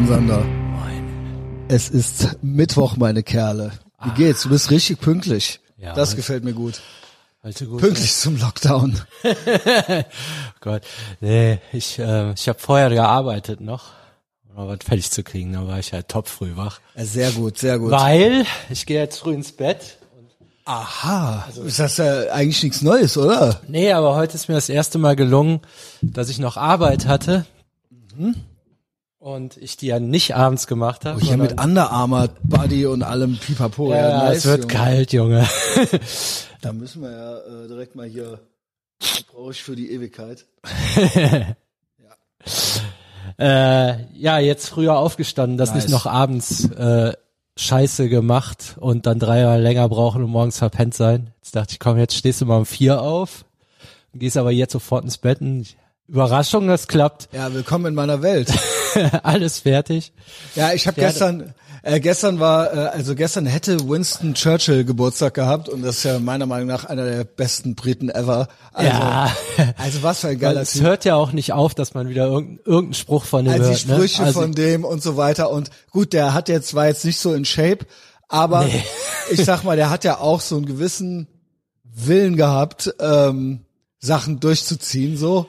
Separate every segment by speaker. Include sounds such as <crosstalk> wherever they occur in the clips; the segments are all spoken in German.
Speaker 1: Moin Sander. Es ist Mittwoch, meine Kerle. Wie geht's? Du bist richtig pünktlich.
Speaker 2: Ja,
Speaker 1: das
Speaker 2: heute-
Speaker 1: gefällt mir gut.
Speaker 2: Heute gut.
Speaker 1: Pünktlich zum Lockdown. <laughs>
Speaker 2: Gott, nee, ich, äh, ich habe vorher gearbeitet noch, um was fertig zu kriegen. Da war ich halt top früh wach.
Speaker 1: Ja, sehr gut, sehr gut.
Speaker 2: Weil ich gehe jetzt früh ins Bett.
Speaker 1: Aha. ist das ja eigentlich nichts Neues, oder?
Speaker 2: Nee, aber heute ist mir das erste Mal gelungen, dass ich noch Arbeit hatte. Und ich die ja nicht abends gemacht habe.
Speaker 1: Oh, hier mit Under Armour, Buddy und allem Pipapo. Ja,
Speaker 2: ja,
Speaker 1: nice,
Speaker 2: es wird
Speaker 1: Junge.
Speaker 2: kalt, Junge.
Speaker 1: Da müssen wir ja äh, direkt mal hier, das brauche ich für die Ewigkeit. <laughs>
Speaker 2: äh, ja, jetzt früher aufgestanden, dass
Speaker 1: Nice.
Speaker 2: nicht noch abends äh, Scheiße gemacht und dann drei Jahre länger brauchen und morgens verpennt sein. Jetzt dachte ich, komm, jetzt stehst du mal um vier auf, gehst aber jetzt sofort ins Bett. Und Überraschung, das klappt.
Speaker 1: Ja, willkommen in meiner Welt. <laughs>
Speaker 2: Alles fertig.
Speaker 1: Ja, ich habe gestern, äh, gestern war, äh, also gestern hätte Winston Churchill Geburtstag gehabt und das ist ja meiner Meinung nach einer der besten Briten ever. Also,
Speaker 2: Ja.
Speaker 1: also was für ein geiler
Speaker 2: es hört ja auch nicht auf, dass man wieder irgendeinen irgendeinen Spruch von dem
Speaker 1: Also die
Speaker 2: hört. Ne?
Speaker 1: Sprüche
Speaker 2: Also,
Speaker 1: von dem und so weiter und gut, der hat jetzt, war jetzt nicht so in Shape, aber <laughs> ich sag mal, der hat ja auch so einen gewissen Willen gehabt, ähm, Sachen durchzuziehen, so.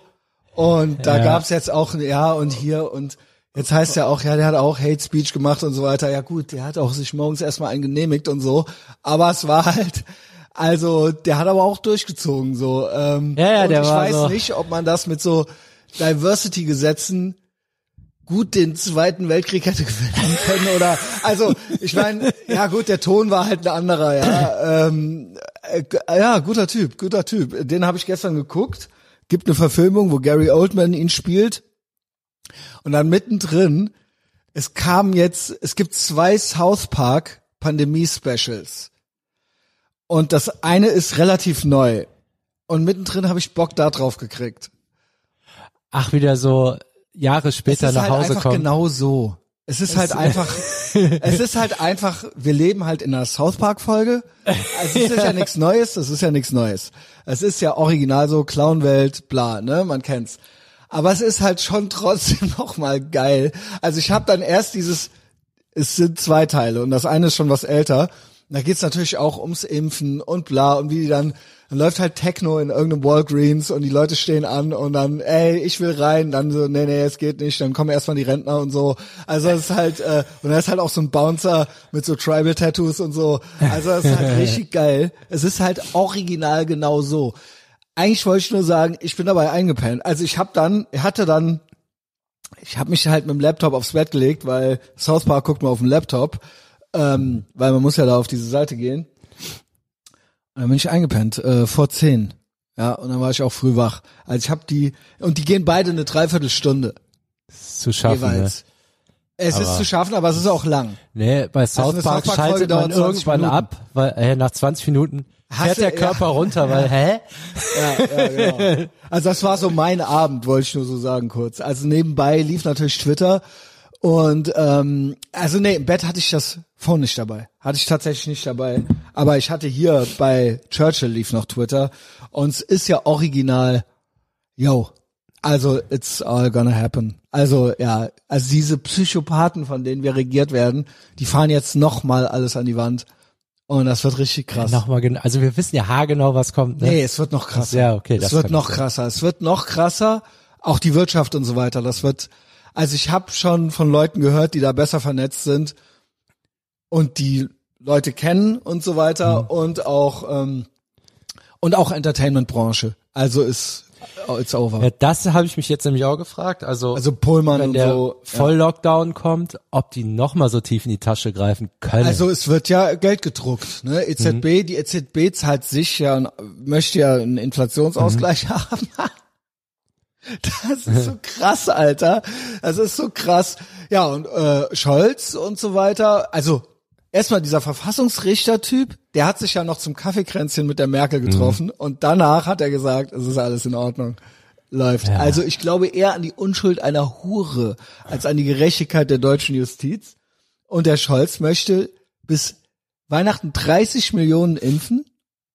Speaker 1: Und da
Speaker 2: Ja.
Speaker 1: gab's jetzt auch ein Ja und hier und jetzt heißt ja auch, ja, der hat auch Hate Speech gemacht und so weiter. Ja gut, der hat auch sich morgens erstmal einen genehmigt und so. Aber es war halt, also der hat aber auch durchgezogen, so. Ähm,
Speaker 2: Ja, ja,
Speaker 1: und
Speaker 2: der
Speaker 1: ich
Speaker 2: war
Speaker 1: weiß
Speaker 2: so-
Speaker 1: nicht, ob man das mit so Diversity-Gesetzen gut den Zweiten Weltkrieg hätte gewinnen können oder also ich meine ja gut der Ton war halt ein anderer ja ähm, äh, ja guter Typ guter Typ den habe ich gestern geguckt gibt eine Verfilmung wo Gary Oldman ihn spielt und dann mittendrin es kam jetzt es gibt zwei South Park Pandemie Specials und das eine ist relativ neu und mittendrin habe ich Bock da drauf gekriegt
Speaker 2: ach, wieder so Jahre später
Speaker 1: es ist
Speaker 2: nach
Speaker 1: halt
Speaker 2: Hause
Speaker 1: einfach
Speaker 2: kommen.
Speaker 1: genau so. Es ist halt einfach, <laughs> es ist halt einfach, wir leben halt in einer South Park Folge. Also <laughs> es ist ja nichts Neues, das ist ja nichts Neues. Es ist ja original so Clownwelt, bla, ne, man kennt's. Aber es ist halt schon trotzdem <laughs> noch mal geil. Also ich habe dann erst dieses, es sind zwei Teile und das eine ist schon was älter. Da geht's natürlich auch ums Impfen und bla und wie die dann, dann läuft halt Techno in irgendeinem Walgreens und die Leute stehen an und dann, ey, ich will rein, dann so, nee, nee, es geht nicht, dann kommen erstmal die Rentner und so. Also es ist halt, äh, und da ist halt auch so ein Bouncer mit so Tribal-Tattoos und so. Also es ist halt <laughs> richtig geil. Es ist halt original genau so. Eigentlich wollte ich nur sagen, ich bin dabei eingepennt. Also ich habe dann, ich hatte dann ich habe mich halt mit dem Laptop aufs Bett gelegt, weil South Park guckt man auf dem Laptop, ähm, weil man muss ja da auf diese Seite gehen. Und dann bin ich eingepennt, äh, vor zehn. Ja, und dann war ich auch früh wach. Also ich habe die, und die gehen beide eine Dreiviertelstunde
Speaker 2: zu schaffen. Ne?
Speaker 1: jeweils. Es ist
Speaker 2: Aber-
Speaker 1: zu schaffen, aber es ist auch lang.
Speaker 2: Nee, bei South
Speaker 1: eine
Speaker 2: Park
Speaker 1: South Park-Folge
Speaker 2: schaltet man
Speaker 1: dauert 20
Speaker 2: irgendwann
Speaker 1: Minuten.
Speaker 2: ab, weil äh, nach 20 Minuten fährt
Speaker 1: du-
Speaker 2: der Körper
Speaker 1: ja.
Speaker 2: runter, weil, hä?
Speaker 1: Ja, ja, genau. Also das war so mein Abend, wollte ich nur so sagen kurz. Also nebenbei lief natürlich Twitter und ähm, also nee, im Bett hatte ich das Phone nicht dabei. Hatte ich tatsächlich nicht dabei. Aber ich hatte hier bei Churchill lief noch Twitter und es ist ja original, yo, also it's all gonna happen. Also ja, also diese Psychopathen, von denen wir regiert werden, die fahren jetzt noch mal alles an die Wand und das wird richtig krass.
Speaker 2: Nochmal genau, also wir wissen ja haargenau, was kommt. Ne?
Speaker 1: Nee, es wird noch krasser.
Speaker 2: Ja, okay,
Speaker 1: Es
Speaker 2: das
Speaker 1: wird noch krasser. Es wird noch krasser. Auch die Wirtschaft und so weiter. Das wird, also ich habe schon von Leuten gehört, die da besser vernetzt sind und die Leute kennen und so weiter
Speaker 2: Mhm.
Speaker 1: und auch ähm, und auch Entertainment-Branche. Also ist it's over.
Speaker 2: Ja, das habe ich mich jetzt nämlich auch gefragt. Also,
Speaker 1: Also Pullman
Speaker 2: wenn
Speaker 1: und
Speaker 2: der
Speaker 1: so.
Speaker 2: Voll-Lockdown kommt, ob die nochmal so tief in die Tasche greifen können.
Speaker 1: Also es wird ja Geld gedruckt, ne? EZB, die EZB zahlt sich ja, möchte ja einen Inflationsausgleich <laughs> haben. Das ist so krass, Alter. Das ist so krass. Ja, und äh, Scholz und so weiter. Also erstmal dieser Verfassungsrichter-Typ, der hat sich ja noch zum Kaffeekränzchen mit der Merkel getroffen und danach hat er gesagt, es ist alles in Ordnung. Läuft.
Speaker 2: Ja.
Speaker 1: Also ich glaube eher an die Unschuld einer Hure als an die Gerechtigkeit der deutschen Justiz. Und der Scholz möchte bis Weihnachten 30 Millionen impfen,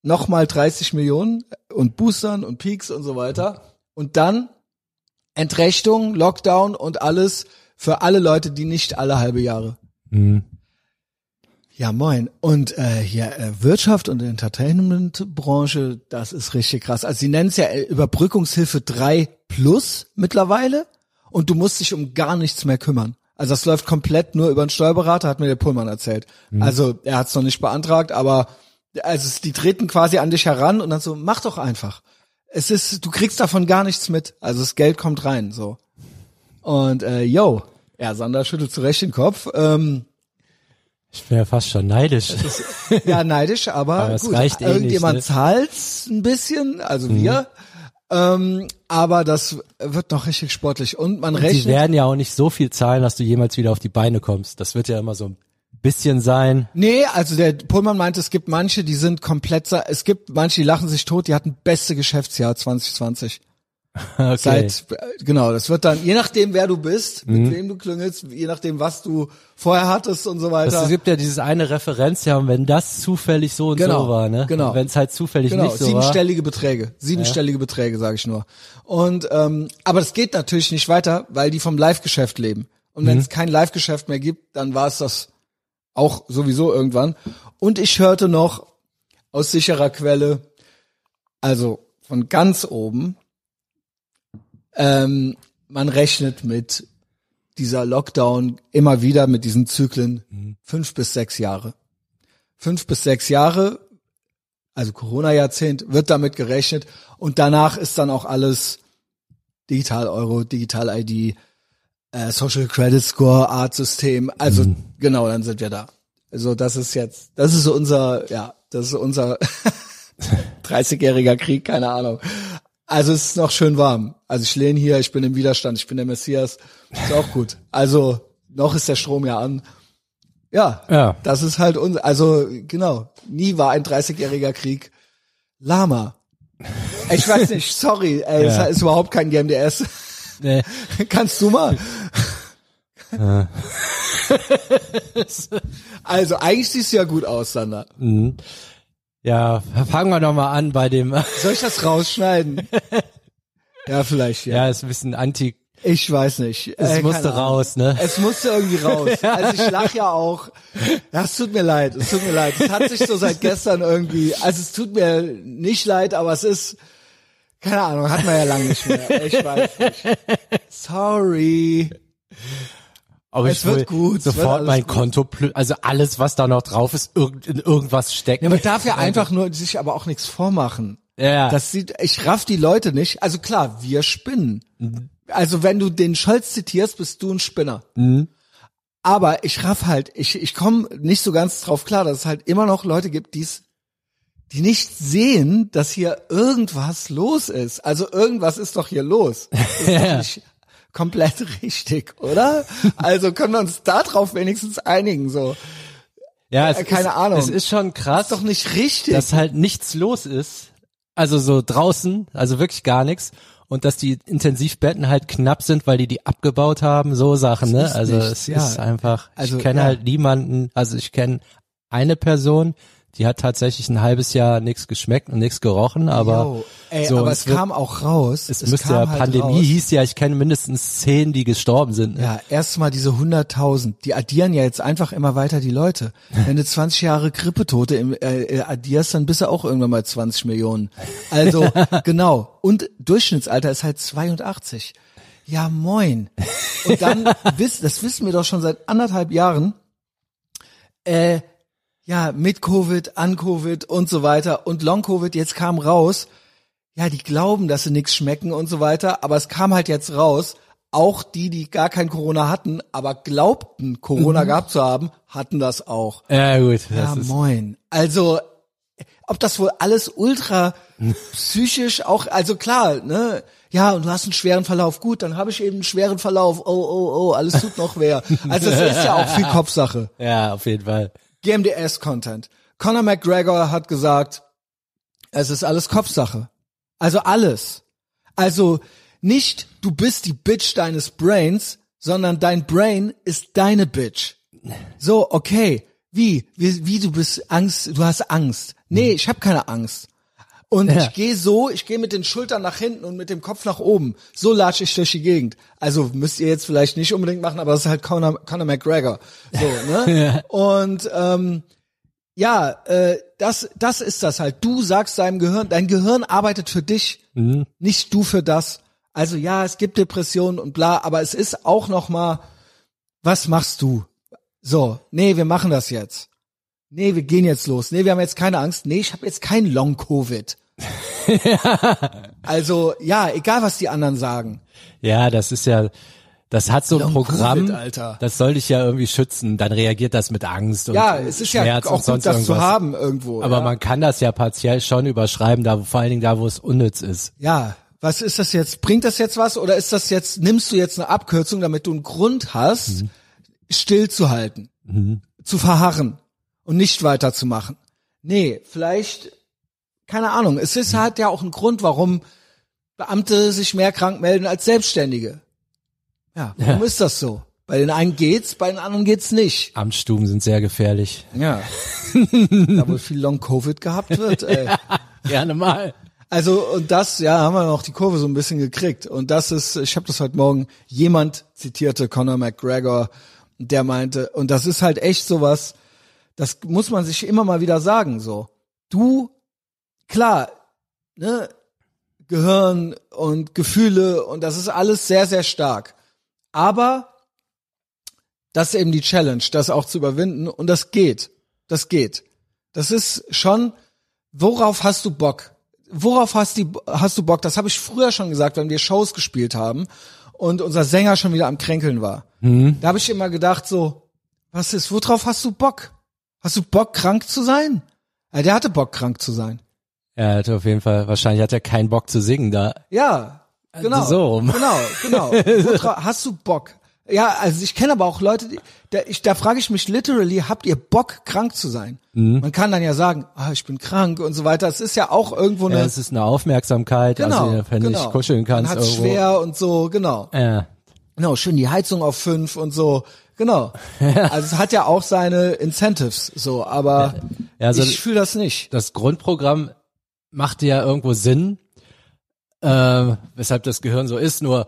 Speaker 1: nochmal 30 Millionen und Boostern und Peaks und so weiter. Und dann Entrechtung, Lockdown und alles Für alle Leute, die nicht alle halbe Jahre.
Speaker 2: Mhm.
Speaker 1: Ja, moin. Und äh, hier äh, Wirtschaft und Entertainment-Branche, das ist richtig krass. Also sie nennen es ja äh, Überbrückungshilfe 3 plus mittlerweile und du musst dich um gar nichts mehr kümmern. Also das läuft komplett nur über einen Steuerberater, hat mir der Pullmann erzählt. Also er hat es noch nicht beantragt, aber also die treten quasi an dich heran und dann so, mach doch einfach. Es ist, du kriegst davon gar nichts mit. Also das Geld kommt rein, so. Und äh, yo, ja, Sander schüttelt zurecht den Kopf. Ähm,
Speaker 2: Ich bin ja fast schon neidisch.
Speaker 1: ja, neidisch, <laughs> aber,
Speaker 2: Aber
Speaker 1: gut,
Speaker 2: reicht eh
Speaker 1: irgendjemand
Speaker 2: nicht, ne?
Speaker 1: zahlt's ein bisschen, also wir. Ähm, aber das wird noch richtig sportlich. Und man
Speaker 2: Sie
Speaker 1: rechnet.
Speaker 2: werden ja auch nicht so viel zahlen, dass du jemals wieder auf die Beine kommst. Das wird ja immer so ein bisschen sein.
Speaker 1: Nee, also der Pullmann meinte, es gibt manche, die sind komplett, es gibt manche, die lachen sich tot, die hatten beste Geschäftsjahr 2020. <laughs>
Speaker 2: Okay.
Speaker 1: Seit, äh, genau, das wird dann, je nachdem wer du bist,
Speaker 2: Mhm.
Speaker 1: mit wem du klüngelst, je nachdem was du vorher hattest und so weiter.
Speaker 2: es gibt ja dieses eine Referenzjahr und wenn das zufällig so und
Speaker 1: Genau,
Speaker 2: so war, ne?
Speaker 1: genau.
Speaker 2: Wenn es halt zufällig
Speaker 1: Genau,
Speaker 2: nicht so war.
Speaker 1: siebenstellige Beträge. Siebenstellige Beträge, sage ich nur. Und ähm, aber das geht natürlich nicht weiter, weil die vom Live-Geschäft leben. Und
Speaker 2: Mhm.
Speaker 1: wenn es kein Live-Geschäft mehr gibt, dann war es das auch sowieso irgendwann. Und ich hörte noch aus sicherer Quelle, also von ganz oben, ähm, man rechnet mit dieser Lockdown immer wieder mit diesen Zyklen fünf bis sechs Jahre. Fünf bis sechs Jahre also Corona-Jahrzehnt, wird damit gerechnet und danach ist dann auch alles Digital-Euro, Digital-ID, äh, Social Credit Score, Art-System, also genau, dann sind wir da. Also das ist jetzt, das ist so unser, ja, das ist unser <laughs> 30-jähriger Krieg, keine Ahnung. Also es ist noch schön warm. Also ich lehne hier, ich bin im Widerstand, ich bin der Messias, ist auch gut. Also noch ist der Strom ja an. Ja,
Speaker 2: Ja.
Speaker 1: das ist halt uns, also genau, nie war ein 30-jähriger Krieg Lama. Ich weiß nicht, sorry, ey,
Speaker 2: Ja.
Speaker 1: es ist überhaupt kein GMDS.
Speaker 2: Nee. <laughs>
Speaker 1: Kannst du mal? <laughs> also eigentlich siehst du ja gut aus, Sander.
Speaker 2: Ja, fangen wir doch mal an bei dem, <laughs>
Speaker 1: Soll ich das rausschneiden? ja, vielleicht, ja.
Speaker 2: ja, ist ein bisschen anti,
Speaker 1: Ich weiß nicht.
Speaker 2: es
Speaker 1: Äh,
Speaker 2: musste raus, ne?
Speaker 1: Es musste irgendwie raus. Also ich lach ja auch. Ja, es tut mir leid, es tut mir leid. Es hat sich so seit gestern irgendwie, also es tut mir nicht leid, aber es ist, keine Ahnung, hat man ja lange nicht mehr. Ich weiß nicht. Sorry.
Speaker 2: Aber
Speaker 1: Es
Speaker 2: ich
Speaker 1: wird
Speaker 2: will
Speaker 1: gut, es wird
Speaker 2: sofort mein
Speaker 1: gut.
Speaker 2: Konto, also alles, was da noch drauf ist, irgend, in irgendwas stecken.
Speaker 1: Ja, man darf ja einfach nur sich aber auch nichts vormachen.
Speaker 2: Ja.
Speaker 1: Das sieht, ich raff die Leute nicht. Also klar, wir spinnen. Also wenn du den Scholz zitierst, bist du ein Spinner. Aber ich raff halt, ich, ich komme nicht so ganz drauf klar, dass es halt immer noch Leute gibt, die's, die nicht sehen, dass hier irgendwas los ist. Also irgendwas ist doch hier los. Das <laughs> ist doch nicht komplett richtig, oder? Also können wir uns da drauf wenigstens einigen, so.
Speaker 2: ja, es
Speaker 1: äh, keine
Speaker 2: ist,
Speaker 1: Ahnung.
Speaker 2: Es ist schon krass,
Speaker 1: Ist doch nicht richtig.
Speaker 2: dass halt nichts los ist. Also so draußen, also wirklich gar nichts. Und dass die Intensivbetten halt knapp sind, weil die die abgebaut haben, so Sachen, ne? Also
Speaker 1: nichts,
Speaker 2: es
Speaker 1: ja.
Speaker 2: ist einfach,
Speaker 1: Also,
Speaker 2: ich kenne
Speaker 1: ja.
Speaker 2: halt niemanden, also ich kenne eine Person, die hat tatsächlich ein halbes Jahr nichts geschmeckt und nichts gerochen, aber
Speaker 1: Yo, ey,
Speaker 2: so,
Speaker 1: aber
Speaker 2: und
Speaker 1: es
Speaker 2: wird-
Speaker 1: kam auch raus.
Speaker 2: es, müsste ja
Speaker 1: halt
Speaker 2: Pandemie
Speaker 1: raus.
Speaker 2: hieß ja, ich kenne mindestens zehn, die gestorben sind. Ne?
Speaker 1: Ja, erstmal diese 100.000, die addieren ja jetzt einfach immer weiter die Leute. Wenn du 20 Jahre Grippetote im, äh, äh, addierst, dann bist du auch irgendwann mal 20 Millionen. Also, <laughs> genau. Und Durchschnittsalter ist halt 82. Ja, moin. Und dann, <laughs> das wissen wir doch schon seit anderthalb Jahren, äh, ja, mit Covid, an Covid und so weiter und Long Covid, jetzt kam raus, ja, die glauben, dass sie nichts schmecken und so weiter, aber es kam halt jetzt raus, auch die, die gar kein Corona hatten, aber glaubten, Corona gehabt zu haben, hatten das auch.
Speaker 2: Ja, gut.
Speaker 1: Ja, moin. Also, ob das wohl alles ultra <laughs> psychisch auch, also klar, ne? Ja, und du hast einen schweren Verlauf. Gut, dann habe ich eben einen schweren Verlauf. Oh, oh, oh, alles tut noch weh. Also es ist ja auch viel <laughs> Kopfsache.
Speaker 2: ja, auf jeden Fall.
Speaker 1: GMDS-Content. Conor McGregor hat gesagt, es ist alles Kopfsache. Also alles. Also nicht, du bist die Bitch deines Brains, sondern dein Brain ist deine Bitch. So, okay. Wie? Wie, wie du bist Angst, du hast Angst. Nee, ich habe keine Angst. Und
Speaker 2: Ja.
Speaker 1: ich gehe so, ich gehe mit den Schultern nach hinten und mit dem Kopf nach oben. So latsche ich durch die Gegend. Also müsst ihr jetzt vielleicht nicht unbedingt machen, aber das ist halt Conor, Conor McGregor. So, <laughs> ne? Und ähm, ja, äh, das, das ist das halt. Du sagst deinem Gehirn, dein Gehirn arbeitet für dich, nicht du für das. Also ja, es gibt Depressionen und bla, aber es ist auch noch mal, was machst du? So, nee, wir machen das jetzt. Nee, wir gehen jetzt los. Nee, wir haben jetzt keine Angst. Nee, ich habe jetzt kein Long Covid. <laughs> also ja, egal was die anderen sagen.
Speaker 2: Ja, das ist ja, das hat so ein
Speaker 1: Long
Speaker 2: Programm,
Speaker 1: Alter.
Speaker 2: das soll dich ja irgendwie schützen. Dann reagiert das mit Angst und
Speaker 1: Ja, es ist ja
Speaker 2: Schmerz
Speaker 1: auch
Speaker 2: und
Speaker 1: gut,
Speaker 2: sonst
Speaker 1: das zu
Speaker 2: irgendwas.
Speaker 1: haben irgendwo.
Speaker 2: Aber
Speaker 1: ja.
Speaker 2: man kann das ja partiell schon überschreiben, da vor allen Dingen da, wo es unnütz ist.
Speaker 1: Ja, was ist das jetzt? Bringt das jetzt was oder ist das jetzt, nimmst du jetzt eine Abkürzung, damit du einen Grund hast, stillzuhalten, zu verharren und nicht weiterzumachen? Nee, vielleicht, keine Ahnung, es ist halt ja auch ein Grund, warum Beamte sich mehr krank melden als Selbstständige. Ja, warum ist das so? Bei den einen geht's, bei den anderen geht's nicht.
Speaker 2: Amtsstuben sind sehr gefährlich.
Speaker 1: Ja. <laughs> da wohl viel Long Covid gehabt wird, ey.
Speaker 2: Gerne mal.
Speaker 1: Also und das, ja, haben wir noch die Kurve so ein bisschen gekriegt. Und das ist, ich habe das heute Morgen, jemand zitierte Conor McGregor, der meinte, und das ist halt echt sowas, das muss man sich immer mal wieder sagen, so. Du, klar, ne, Gehirn und Gefühle und das ist alles sehr, sehr stark. Aber das ist eben die Challenge, das auch zu überwinden und das geht. Das geht. Das ist schon, worauf hast du Bock? Worauf hast, die, hast du Bock? Das habe ich früher schon gesagt, wenn wir Shows gespielt haben und unser Sänger schon wieder am Kränkeln war. Da habe ich immer gedacht so, was ist, worauf hast du Bock? Hast du Bock, krank zu sein? Ja, der hatte Bock, krank zu sein.
Speaker 2: Er hatte auf jeden Fall, wahrscheinlich hat er keinen Bock zu singen da.
Speaker 1: Ja, genau.
Speaker 2: so rum.
Speaker 1: Genau, genau. <laughs> Hast du Bock? Ja, also ich kenne aber auch Leute, die, da, ich, da frage ich mich literally, habt ihr Bock, krank zu sein?
Speaker 2: Mhm.
Speaker 1: Man kann dann ja sagen, ah, ich bin krank und so weiter. Es ist ja auch irgendwo eine,
Speaker 2: Ja, es ist eine Aufmerksamkeit,
Speaker 1: genau,
Speaker 2: also wenn
Speaker 1: genau.
Speaker 2: nicht kuscheln kannst
Speaker 1: Man hat's
Speaker 2: irgendwo.
Speaker 1: schwer und so, genau.
Speaker 2: Ja.
Speaker 1: Genau, schön die Heizung auf fünf und so, genau. Also es hat ja auch seine Incentives, so, aber
Speaker 2: Ja, also
Speaker 1: ich fühle das nicht.
Speaker 2: das Grundprogramm machte ja irgendwo Sinn, äh, weshalb das Gehirn so ist, nur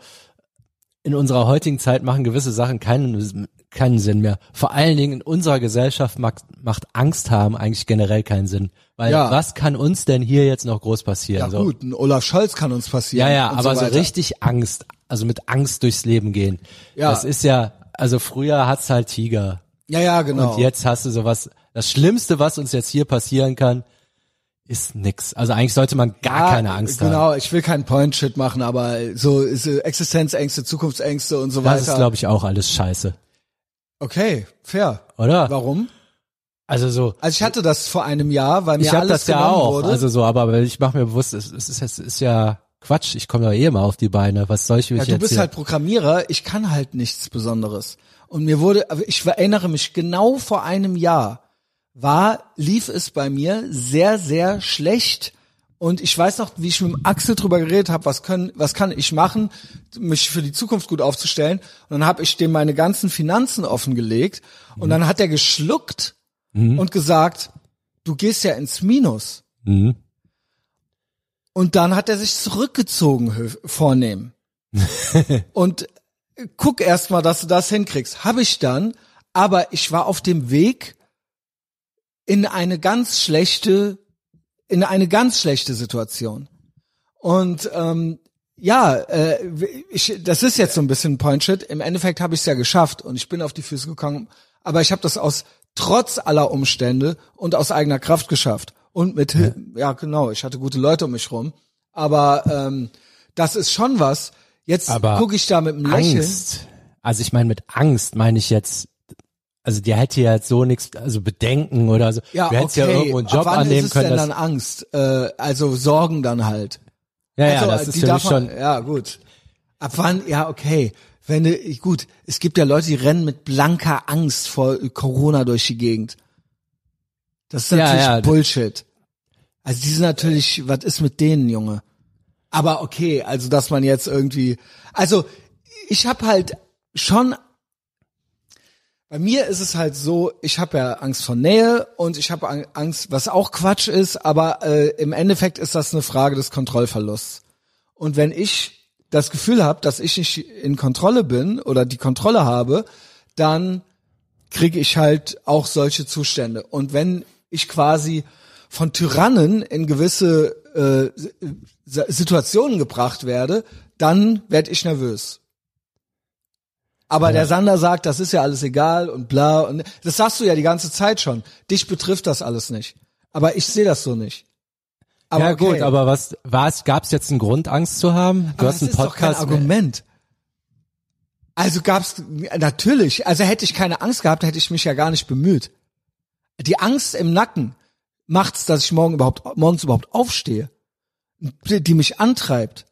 Speaker 2: in unserer heutigen Zeit machen gewisse Sachen keinen, keinen Sinn mehr. Vor allen Dingen in unserer Gesellschaft macht, macht Angst haben eigentlich generell keinen Sinn. Weil
Speaker 1: Ja.
Speaker 2: was kann uns denn hier jetzt noch groß
Speaker 1: Ja
Speaker 2: passieren? so?
Speaker 1: gut, ein Olaf Scholz kann uns passieren.
Speaker 2: Ja, ja, aber so,
Speaker 1: weiter.
Speaker 2: richtig Angst, also mit Angst durchs Leben gehen.
Speaker 1: Ja.
Speaker 2: Das ist ja, also früher hat's halt Tiger.
Speaker 1: Ja, ja, genau.
Speaker 2: Und jetzt hast du sowas, das Schlimmste, was uns jetzt hier passieren kann, ist nix. Also eigentlich sollte man gar
Speaker 1: Ja,
Speaker 2: keine Angst haben.
Speaker 1: Genau, ich will keinen Point-Shit machen, aber so äh, Existenzängste, Zukunftsängste und so
Speaker 2: Das
Speaker 1: weiter.
Speaker 2: ist, glaube ich, auch alles scheiße,
Speaker 1: okay, fair.
Speaker 2: oder?
Speaker 1: Warum?
Speaker 2: Also so,
Speaker 1: Also ich hatte das vor einem Jahr, weil mir
Speaker 2: ich habe
Speaker 1: alles
Speaker 2: das ja auch.
Speaker 1: wurde.
Speaker 2: Also so, aber ich mache mir bewusst, es, es, ist, es ist ja Quatsch. Ich komme doch eh mal auf die Beine. Was soll ich mich
Speaker 1: ja, du
Speaker 2: jetzt
Speaker 1: bist
Speaker 2: hier?
Speaker 1: halt Programmierer, ich kann halt nichts Besonderes. Und mir wurde, ich erinnere mich genau vor einem Jahr war, lief es bei mir sehr, sehr schlecht. Und ich weiß noch, wie ich mit dem Axel drüber geredet habe, was können, was kann ich machen, mich für die Zukunft gut aufzustellen. Und dann habe ich dem meine ganzen Finanzen offengelegt. Und dann hat er geschluckt und gesagt, du gehst ja ins Minus.
Speaker 2: Mhm.
Speaker 1: Und dann hat er sich zurückgezogen vornehmen. <laughs> und äh, guck erst mal, dass du das hinkriegst. Habe ich dann, aber ich war auf dem Weg in eine ganz schlechte, in eine ganz schlechte Situation. Und ähm, ja, äh, ich, das ist jetzt so ein bisschen Point-Shit. Im Endeffekt habe ich es ja geschafft und ich bin auf die Füße gekommen. Aber ich habe das aus trotz aller Umstände und aus eigener Kraft geschafft. Und mit, Hil- ja genau, ich hatte gute Leute um mich rum. Aber ähm, das ist schon was. Jetzt gucke ich da mit einem Lächeln.
Speaker 2: Angst. Also ich meine, mit Angst meine ich jetzt, also die hätte ja jetzt so nichts, also Bedenken oder so.
Speaker 1: Ja,
Speaker 2: du hättest
Speaker 1: okay.
Speaker 2: ja irgendwo einen Job
Speaker 1: Ab wann
Speaker 2: annehmen
Speaker 1: ist es
Speaker 2: können.
Speaker 1: denn dann Angst? Äh, also Sorgen dann halt.
Speaker 2: ja, ja,
Speaker 1: also,
Speaker 2: das
Speaker 1: die
Speaker 2: ist für mich schon.
Speaker 1: Ja, gut. Ab wann? Ja, okay. Wenn du, gut, es gibt ja Leute, die rennen mit blanker Angst vor Corona durch die Gegend. Das ist
Speaker 2: Ja,
Speaker 1: natürlich
Speaker 2: ja.
Speaker 1: Bullshit. Also die sind natürlich, was ist mit denen, Junge? Aber okay, also dass man jetzt irgendwie, also ich habe halt schon, Bei mir ist es halt so, ich habe ja Angst vor Nähe und ich habe Angst, was auch Quatsch ist, aber äh, im Endeffekt ist das eine Frage des Kontrollverlusts. Und wenn ich das Gefühl habe, dass ich nicht in Kontrolle bin oder die Kontrolle habe, dann kriege ich halt auch solche Zustände. Und wenn ich quasi von Tyrannen in gewisse äh, Situationen gebracht werde, dann werde ich nervös. Aber ja. der Sander sagt, das ist ja alles egal und bla und das sagst du ja die ganze Zeit schon. Dich betrifft das alles nicht. Aber ich sehe das so nicht.
Speaker 2: Aber ja okay. gut, aber was was gab's jetzt einen Grund Angst zu haben?
Speaker 1: Du aber hast einen Podcast. Ist doch kein Argument. Also gab's natürlich, also hätte ich keine Angst gehabt, hätte ich mich ja gar nicht bemüht. Die Angst im Nacken macht's, dass ich morgen überhaupt morgens überhaupt aufstehe, die mich antreibt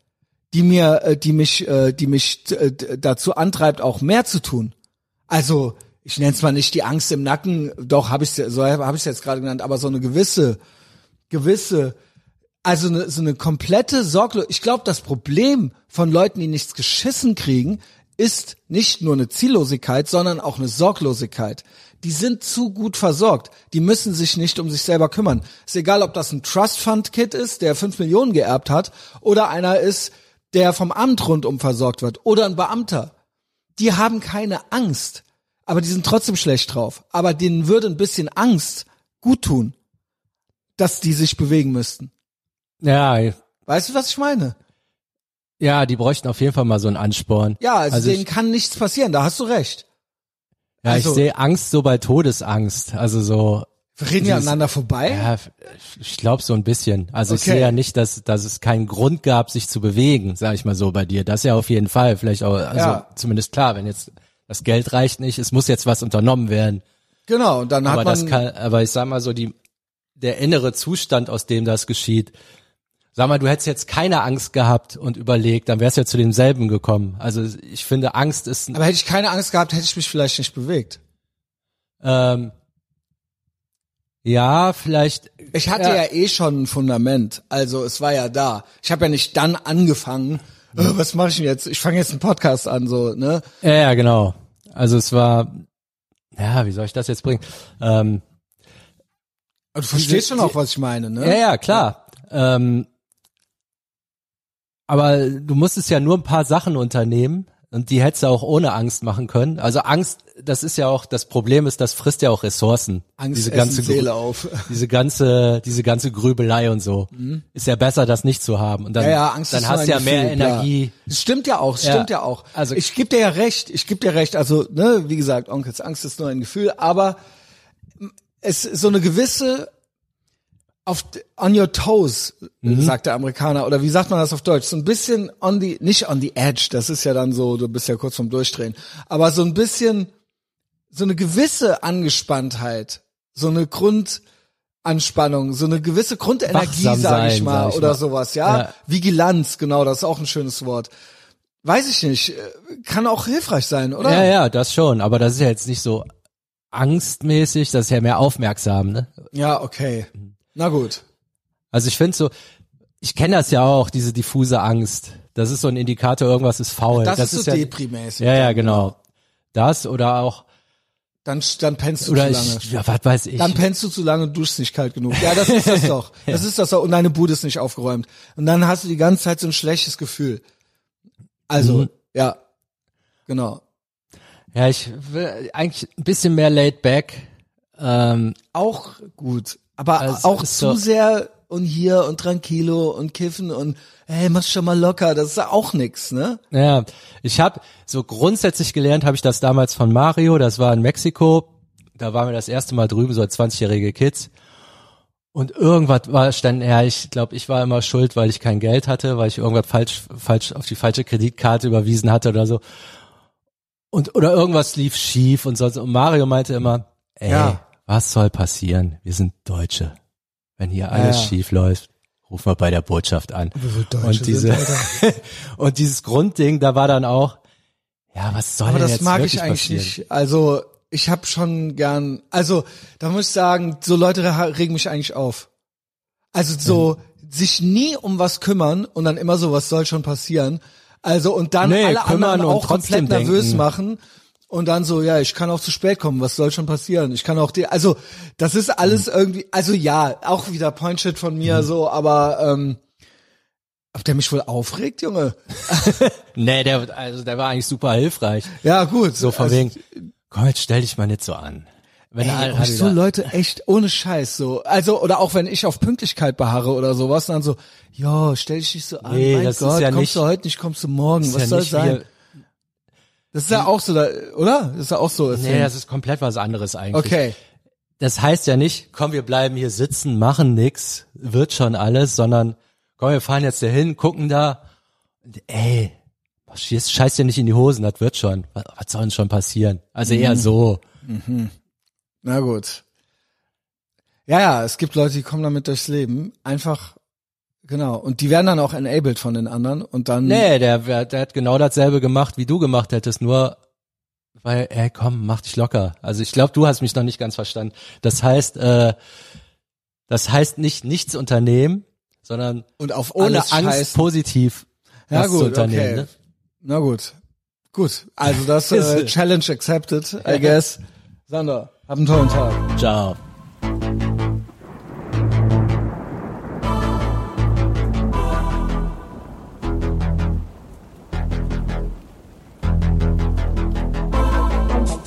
Speaker 1: die mir, äh, die mich, äh, die mich äh, dazu antreibt, auch mehr zu tun. Also ich nenne es mal nicht die Angst im Nacken, doch habe ich so habe ich jetzt gerade genannt, aber so eine gewisse, gewisse, also eine, so eine komplette Sorglosigkeit. Ich glaube, das Problem von Leuten, die nichts geschissen kriegen, ist nicht nur eine Ziellosigkeit, sondern auch eine Sorglosigkeit. Die sind zu gut versorgt. Die müssen sich nicht um sich selber kümmern. Ist egal, ob das ein Trust Fund Kid ist, der fünf Millionen geerbt hat, oder einer ist, der vom Amt rundum versorgt wird oder ein Beamter, die haben keine Angst, aber die sind trotzdem schlecht drauf. Aber denen würde ein bisschen Angst gut tun, dass die sich bewegen müssten.
Speaker 2: Ja.
Speaker 1: Weißt du, was ich meine?
Speaker 2: Ja, die bräuchten auf jeden Fall mal so einen Ansporn.
Speaker 1: Ja, also, also denen kann nichts passieren, da hast du recht.
Speaker 2: Ja, also, ich sehe Angst so bei Todesangst. Also so,
Speaker 1: wir reden ja aneinander vorbei?
Speaker 2: Ja, ich glaube so ein bisschen. Also okay. ich sehe ja nicht, dass, dass es keinen Grund gab, sich zu bewegen, sage ich mal so bei dir. Das ja auf jeden Fall. Vielleicht auch, also ja. zumindest klar, wenn jetzt das Geld reicht nicht, es muss jetzt was unternommen werden.
Speaker 1: Genau, und dann hat
Speaker 2: aber
Speaker 1: man.
Speaker 2: Das kann, aber ich sag mal so, die, der innere Zustand, aus dem das geschieht, sag mal, du hättest jetzt keine Angst gehabt und überlegt, dann wärst du ja zu demselben gekommen. Also ich finde, Angst ist.
Speaker 1: Aber hätte ich keine Angst gehabt, hätte ich mich vielleicht nicht bewegt.
Speaker 2: Ähm, ja, vielleicht.
Speaker 1: Ich hatte ja. ja, eh schon ein Fundament. Also es war ja da. Ich habe ja nicht dann angefangen. Oh, was mache ich denn jetzt? Ich fange jetzt einen Podcast an, so ne?
Speaker 2: Ja, ja, genau. Also es war. Ja, wie soll ich das jetzt bringen? Ähm,
Speaker 1: du verstehst schon auch, was ich meine, ne?
Speaker 2: Ja, ja, klar. Ja. Ähm, aber du musstest ja nur ein paar Sachen unternehmen, und die hättest du auch ohne Angst machen können. Also Angst, das ist ja auch, das Problem ist, das frisst ja auch Ressourcen.
Speaker 1: Angst
Speaker 2: diese
Speaker 1: ganze Seele auf. <laughs>
Speaker 2: Diese ganze, diese ganze Grübelei und so. Mhm. Ist ja besser, das nicht zu haben. Und dann,
Speaker 1: ja, ja, Angst
Speaker 2: dann hast du ja mehr Gefühl, Energie.
Speaker 1: Es stimmt ja auch, es stimmt ja, ja auch. Also ich gebe dir ja recht, ich gebe dir recht. Also, ne, wie gesagt, Onkels Angst ist nur ein Gefühl, aber es so eine gewisse auf on your toes, mhm. sagt der Amerikaner, oder wie sagt man das auf Deutsch? So ein bisschen on the, nicht on the edge, das ist ja dann so, du bist ja kurz vom Durchdrehen, aber so ein bisschen, so eine gewisse Angespanntheit, so eine Grundanspannung, so eine gewisse Grundenergie, sage sag ich mal, sag ich oder mal. sowas, ja? ja? Vigilanz, genau, das ist auch ein schönes Wort. Weiß ich nicht, kann auch hilfreich sein, oder?
Speaker 2: Ja, ja, das schon, aber das ist ja jetzt nicht so angstmäßig, das ist ja mehr aufmerksam, ne?
Speaker 1: Ja, okay. Mhm. Na gut.
Speaker 2: Also ich finde so, ich kenne das ja auch, diese diffuse Angst. Das ist so ein Indikator, irgendwas ist faul.
Speaker 1: Das,
Speaker 2: das
Speaker 1: ist so
Speaker 2: ja,
Speaker 1: deprimäßig.
Speaker 2: Ja, ja, genau. Das oder auch
Speaker 1: dann, dann pennst du
Speaker 2: oder
Speaker 1: zu lange.
Speaker 2: Ich, ja, was weiß ich.
Speaker 1: Dann pennst du zu lange und duschst nicht kalt genug. Ja, das ist das <laughs> doch. Das ist das doch. Und deine Bude ist nicht aufgeräumt. Und dann hast du die ganze Zeit so ein schlechtes Gefühl. Also, mhm. ja, genau.
Speaker 2: Ja, ich will eigentlich ein bisschen mehr laid back. Ähm,
Speaker 1: auch gut. Aber also auch zu sehr und hier und tranquilo und kiffen und hey, mach schon mal locker, das ist auch nix, ne?
Speaker 2: Ja, ich habe so grundsätzlich gelernt, habe ich das damals von Mario, das war in Mexiko, da waren wir das erste Mal drüben, so 20-jährige Kids. Und irgendwas war stand, ja, ich glaube, ich war immer schuld, weil ich kein Geld hatte, weil ich irgendwas falsch, falsch auf die falsche Kreditkarte überwiesen hatte oder so. Und, oder irgendwas lief schief und so. Und Mario meinte immer, ey, ja was soll passieren? Wir sind Deutsche. Wenn hier alles ja, schief läuft, rufen wir bei der Botschaft an. Und diese <laughs> und dieses Grundding, da war dann auch, ja, was soll
Speaker 1: Aber
Speaker 2: denn
Speaker 1: das
Speaker 2: jetzt
Speaker 1: mag
Speaker 2: ich
Speaker 1: eigentlich
Speaker 2: passieren?
Speaker 1: nicht. Also ich habe schon gern, also da muss ich sagen, so Leute regen mich eigentlich auf. Also so mhm. sich nie um was kümmern und dann immer so, was soll schon passieren. Also und dann nee, alle anderen auch komplett nervös denken. machen Und dann so, ja, ich kann auch zu spät kommen, was soll schon passieren? Ich kann auch die, also das ist alles irgendwie, also ja, auch wieder Pointshit von mir so, aber ähm, ob der mich wohl aufregt, Junge? <laughs>
Speaker 2: Nee, der, also der war eigentlich super hilfreich.
Speaker 1: Ja, gut.
Speaker 2: So von
Speaker 1: also,
Speaker 2: wegen, komm, jetzt stell dich mal nicht so an. Wenn
Speaker 1: Ey, ich so Leute echt ohne Scheiß so. Also, oder auch wenn ich auf Pünktlichkeit beharre oder sowas, dann so, jo, stell dich nicht so an,
Speaker 2: Nee,
Speaker 1: mein
Speaker 2: das ist
Speaker 1: Gott,
Speaker 2: ja
Speaker 1: kommst
Speaker 2: nicht-
Speaker 1: du heute nicht, kommst du morgen,
Speaker 2: ist
Speaker 1: was
Speaker 2: ja
Speaker 1: soll sein? Das ist ja auch so, oder? Das ist ja auch so. das
Speaker 2: Nee, das ist komplett was anderes eigentlich.
Speaker 1: okay.
Speaker 2: Das heißt ja nicht, komm, wir bleiben hier sitzen, machen nix, wird schon alles, sondern komm, wir fahren jetzt dahin, gucken da, und, ey, was jetzt scheiß dir nicht in die Hosen, das wird schon. Was, was soll denn schon passieren? Also
Speaker 1: Mhm.
Speaker 2: eher so.
Speaker 1: Na gut. Ja, ja, es gibt Leute, die kommen damit durchs Leben. Einfach, genau. Und die werden dann auch enabled von den anderen und dann.
Speaker 2: Nee, der, der, hat genau dasselbe gemacht, wie du gemacht hättest, nur weil, ey, komm, mach dich locker. Also ich glaube, du hast mich noch nicht ganz verstanden. Das heißt, äh, das heißt nicht nichts unternehmen, sondern
Speaker 1: Und auf ohne
Speaker 2: Angst
Speaker 1: Scheiß.
Speaker 2: positiv
Speaker 1: Ja
Speaker 2: was zu
Speaker 1: gut,
Speaker 2: unternehmen.
Speaker 1: okay.
Speaker 2: Ne?
Speaker 1: Na gut. Gut. Also das <laughs> äh, Challenge accepted, I guess. Sander, hab einen tollen Tag.
Speaker 2: Ciao.